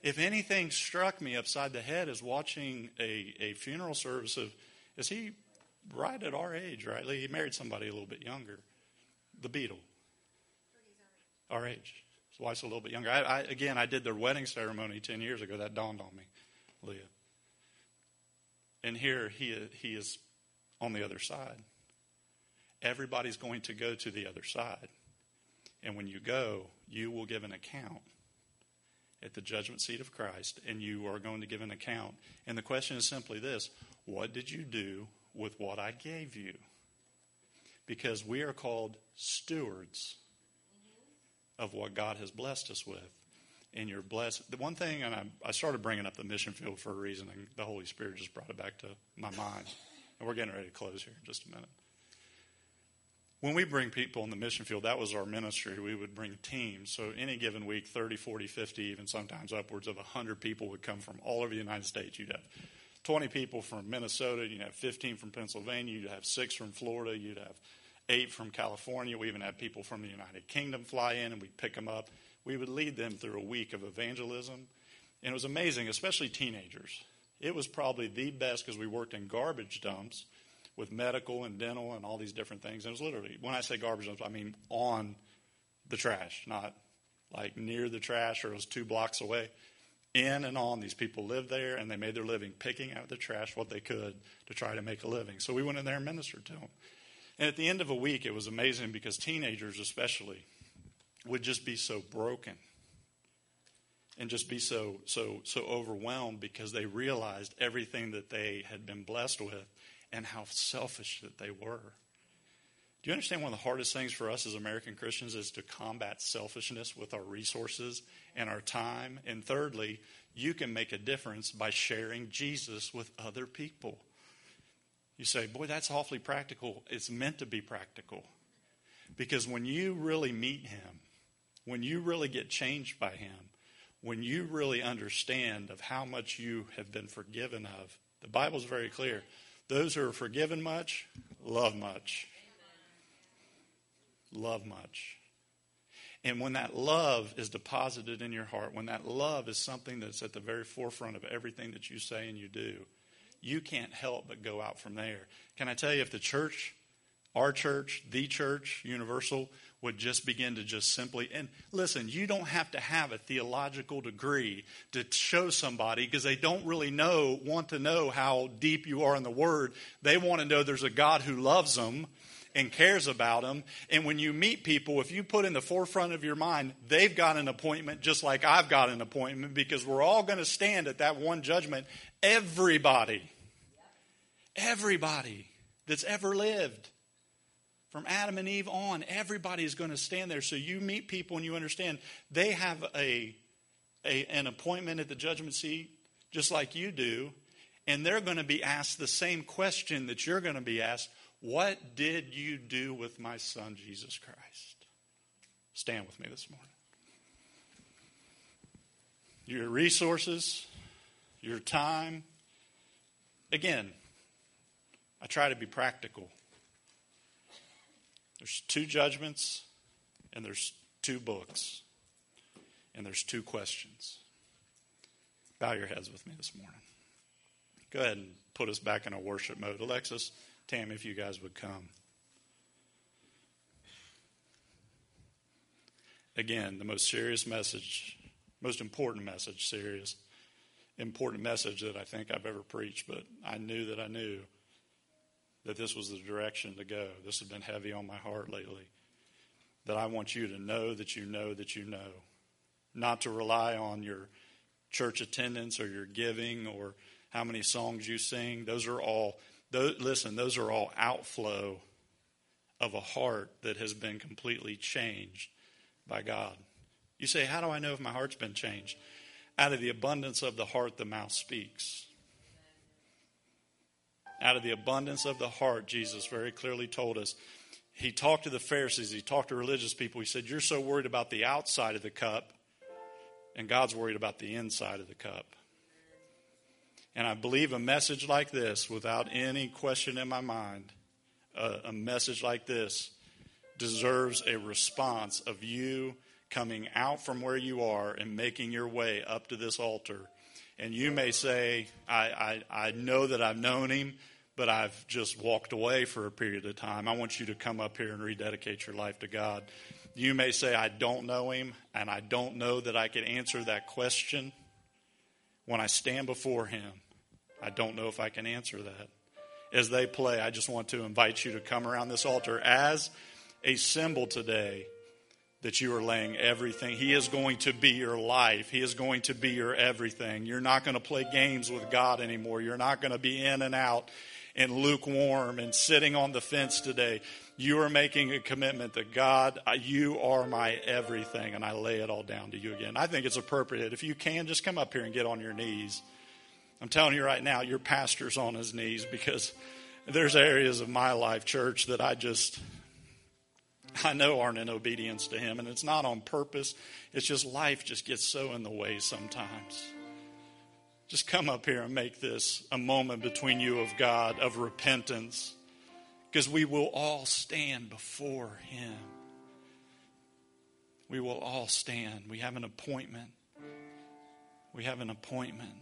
If anything struck me upside the head is watching a, a funeral service of, is he right at our age, right? He married somebody a little bit younger. The Beatle. Our age. His wife's a little bit younger. I, I, again, I did their wedding ceremony 10 years ago. That dawned on me, Leah. And here he, he is on the other side. Everybody's going to go to the other side. And when you go, you will give an account at the judgment seat of Christ, and you are going to give an account. And the question is simply this What did you do with what I gave you. Because we are called stewards of what God has blessed us with. And you're blessed. The one thing, and I, I started bringing up the mission field for a reason, and the Holy Spirit just brought it back to my mind. And we're getting ready to close here in just a minute. When we bring people in the mission field, that was our ministry. We would bring teams. So any given week, 30, 40, 50, even sometimes upwards of 100 people would come from all over the United States. You'd have 20 people from Minnesota, you'd have 15 from Pennsylvania, you'd have six from Florida, you'd have eight from California. We even had people from the United Kingdom fly in and we'd pick them up. We would lead them through a week of evangelism. And it was amazing, especially teenagers. It was probably the best because we worked in garbage dumps with medical and dental and all these different things. And it was literally, when I say garbage dumps, I mean on the trash, not like near the trash or it was two blocks away in and on. These people lived there and they made their living picking out the trash what they could to try to make a living. So we went in there and ministered to them. And at the end of a week, it was amazing because teenagers, especially, would just be so broken and just be so so so overwhelmed because they realized everything that they had been blessed with and how selfish that they were. Do you understand one of the hardest things for us as American Christians is to combat selfishness with our resources and our time? And thirdly, you can make a difference by sharing Jesus with other people. You say, boy, that's awfully practical. It's meant to be practical. Because when you really meet him, when you really get changed by him, when you really understand of how much you have been forgiven of, the Bible's very clear. Those who are forgiven much, love much love much. And when that love is deposited in your heart, when that love is something that's at the very forefront of everything that you say and you do, you can't help but go out from there. Can I tell you, if the church, our church, the church, universal, would just begin to just simply, and listen, you don't have to have a theological degree to show somebody because they don't really know, want to know how deep you are in the Word. They want to know there's a God who loves them and cares about them. And when you meet people, if you put in the forefront of your mind, they've got an appointment just like I've got an appointment because we're all going to stand at that one judgment. Everybody. Everybody that's ever lived, from Adam and Eve on, everybody is going to stand there. So you meet people and you understand they have a, a an appointment at the judgment seat, just like you do, and they're going to be asked the same question that you're going to be asked What did you do with my son, Jesus Christ? Stand with me this morning. Your resources, your time. Again, I try to be practical. There's two judgments, and there's two books, and there's two questions. Bow your heads with me this morning. Go ahead and put us back in a worship mode. Alexis, Tam, if you guys would come. Again, the most serious message, most important message, serious, important message that I think I've ever preached, but I knew that I knew that this was the direction to go. This has been heavy on my heart lately. That I want you to know that you know that you know. Not to rely on your church attendance or your giving or how many songs you sing. Those are all, those, listen, those are all outflow of a heart that has been completely changed by God. You say, How do I know if my heart's been changed? Out of the abundance of the heart, the mouth speaks. Out of the abundance of the heart, Jesus very clearly told us. He talked to the Pharisees, he talked to religious people. He said, You're so worried about the outside of the cup, and God's worried about the inside of the cup. And I believe a message like this, without any question in my mind, a, a message like this deserves a response of you coming out from where you are and making your way up to this altar. And you may say, I, I, I know that I've known him, but I've just walked away for a period of time. I want you to come up here and rededicate your life to God. You may say, I don't know him, and I don't know that I can answer that question when I stand before him. I don't know if I can answer that. As they play, I just want to invite you to come around this altar as a symbol today that you are laying everything. He is going to be your life. He is going to be your everything. You're not going to play games with God anymore. You're not going to be in and out and lukewarm and sitting on the fence today. You are making a commitment that God, you are my everything, and I lay it all down to you again. I think it's appropriate. If you can, just come up here and get on your knees. I'm telling you right now, your pastor's on his knees because there's areas of my life, church, that I just I know aren't in obedience to Him. And it's not on purpose, it's just life just gets so in the way sometimes. Just come up here and make this a moment between you of God, of repentance, because we will all stand before Him. We will all stand. We have an appointment. We have an appointment.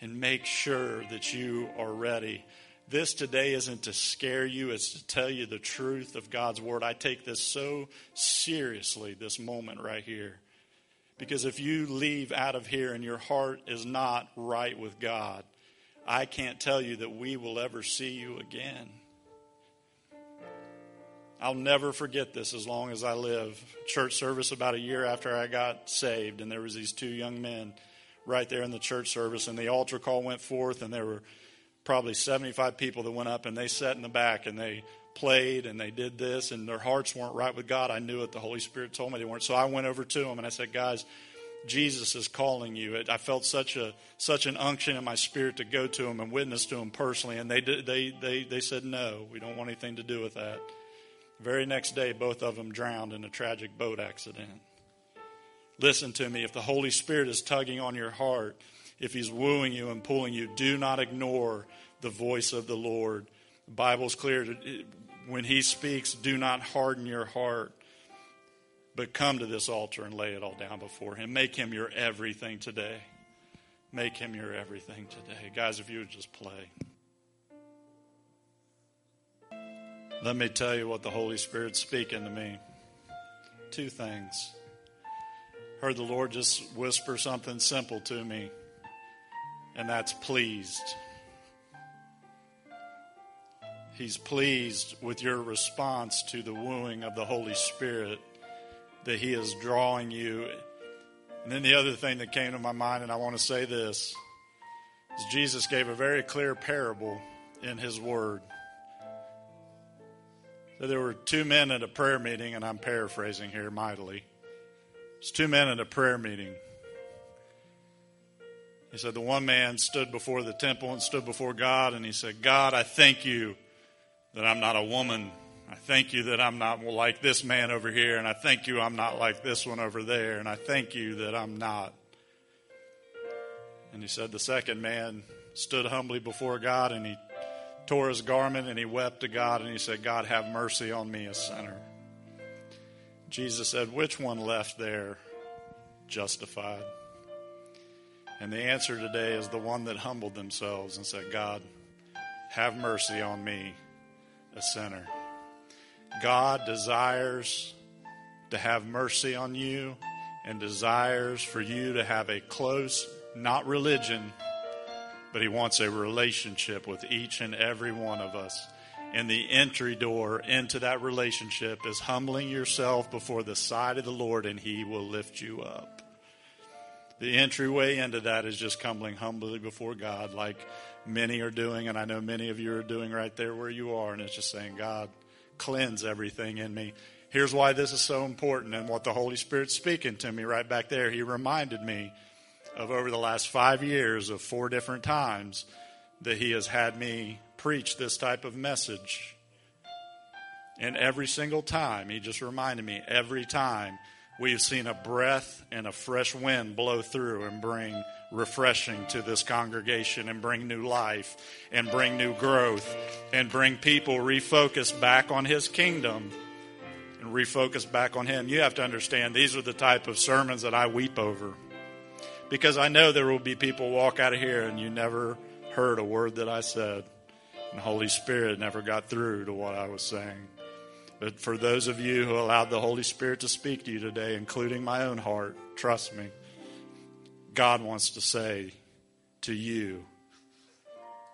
And make sure that you are ready this today isn't to scare you, it's to tell you the truth of God's Word. I take this so seriously, this moment right here. Because if you leave out of here and your heart is not right with God, I can't tell you that we will ever see you again. I'll never forget this as long as I live. Church service about a year after I got saved, and there was these two young men right there in the church service, and the altar call went forth, and there were probably 75 people that went up and they sat in the back and they played and they did this and their hearts weren't right with God. I knew it. The Holy Spirit told me they weren't. So I went over to them and I said, guys, Jesus is calling you. I felt such a such an unction in my spirit to go to him and witness to him personally, and they did, they they they said no, we don't want anything to do with that. The very next day, both of them drowned in a tragic boat accident. Listen to me. If the Holy Spirit is tugging on your heart, if he's wooing you and pulling you, do not ignore the voice of the Lord. The Bible's clear. When he speaks, do not harden your heart, but come to this altar and lay it all down before him. Make him your everything today. Make him your everything today. Guys, if you would just play. Let me tell you what the Holy Spirit's speaking to me. Two things. Heard the Lord just whisper something simple to me and that's pleased. He's pleased with your response to the wooing of the Holy Spirit, that He is drawing you. And then the other thing that came to my mind, and I want to say this, is Jesus gave a very clear parable in His Word. So there were two men at a prayer meeting, and I'm paraphrasing here mightily. It's two men at a prayer meeting. He said, The one man stood before the temple and stood before God, and he said, God, I thank you that I'm not a woman. I thank you that I'm not like this man over here, and I thank you I'm not like this one over there, and I thank you that I'm not. And he said, The second man stood humbly before God, and he tore his garment and he wept to God and he said, God, have mercy on me, a sinner. Jesus said, Which one left there justified? And the answer today is the one that humbled themselves and said, God, have mercy on me, a sinner. God desires to have mercy on you and desires for you to have a close, not religion, but He wants a relationship with each and every one of us. And the entry door into that relationship is humbling yourself before the sight of the Lord, and He will lift you up. The entryway into that is just coming humbly before God, like many are doing, and I know many of you are doing right there where you are, and it's just saying, God, cleanse everything in me. Here's why this is so important, and what the Holy Spirit's speaking to me right back there. He reminded me of over the last five years of four different times that he has had me preach this type of message. And every single time, he just reminded me, every time we've seen a breath and a fresh wind blow through and bring refreshing to this congregation and bring new life and bring new growth and bring people refocus back on his kingdom and refocus back on him. You have to understand these are the type of sermons that I weep over because I know there will be people walk out of here and you never heard a word that I said. And Holy Spirit never got through to what I was saying. But for those of you who allowed the Holy Spirit to speak to you today, including my own heart, trust me, God wants to say to you,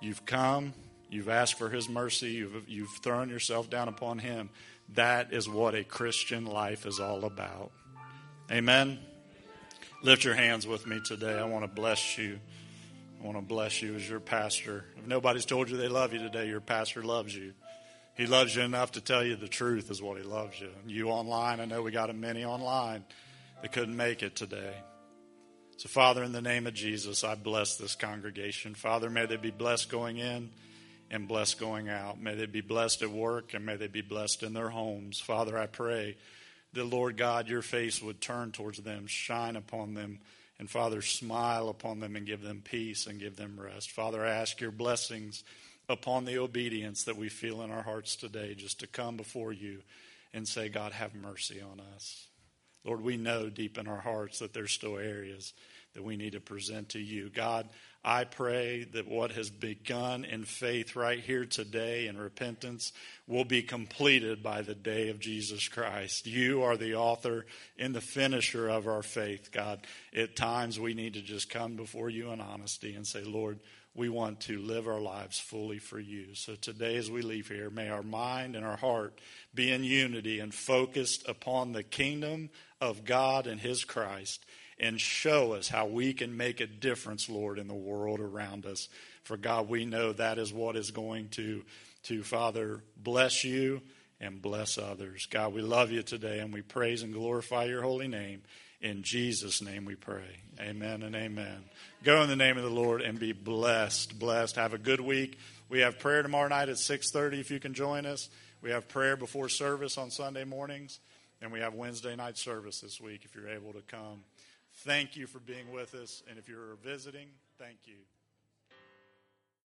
you've come, you've asked for His mercy, you've, you've thrown yourself down upon Him. That is what a Christian life is all about. Amen. Lift your hands with me today. I want to bless you. I want to bless you as your pastor. If nobody's told you they love you today, your pastor loves you. He loves you enough to tell you the truth is what he loves you. You online, I know we got a many online that couldn't make it today. So, Father, in the name of Jesus, I bless this congregation. Father, may they be blessed going in and blessed going out. May they be blessed at work and may they be blessed in their homes. Father, I pray that, Lord God, your face would turn towards them, shine upon them, and Father, smile upon them and give them peace and give them rest. Father, I ask your blessings upon the obedience that we feel in our hearts today, just to come before you and say, God, have mercy on us. Lord, we know deep in our hearts that there's still areas that we need to present to you. God, I pray that what has begun in faith right here today in repentance will be completed by the day of Jesus Christ. You are the author and the finisher of our faith, God. At times we need to just come before you in honesty and say, Lord, we want to live our lives fully for you. So today, as we leave here, may our mind and our heart be in unity and focused upon the kingdom of God and His Christ and show us how we can make a difference, Lord, in the world around us. For God, we know that is what is going to, to Father, bless you and bless others. God, we love you today and we praise and glorify your holy name. In Jesus' name we pray. Amen and amen. Go in the name of the Lord and be blessed. Blessed. Have a good week. We have prayer tomorrow night at 6:30 if you can join us. We have prayer before service on Sunday mornings, and we have Wednesday night service this week if you're able to come. Thank you for being with us. And if you're visiting, thank you.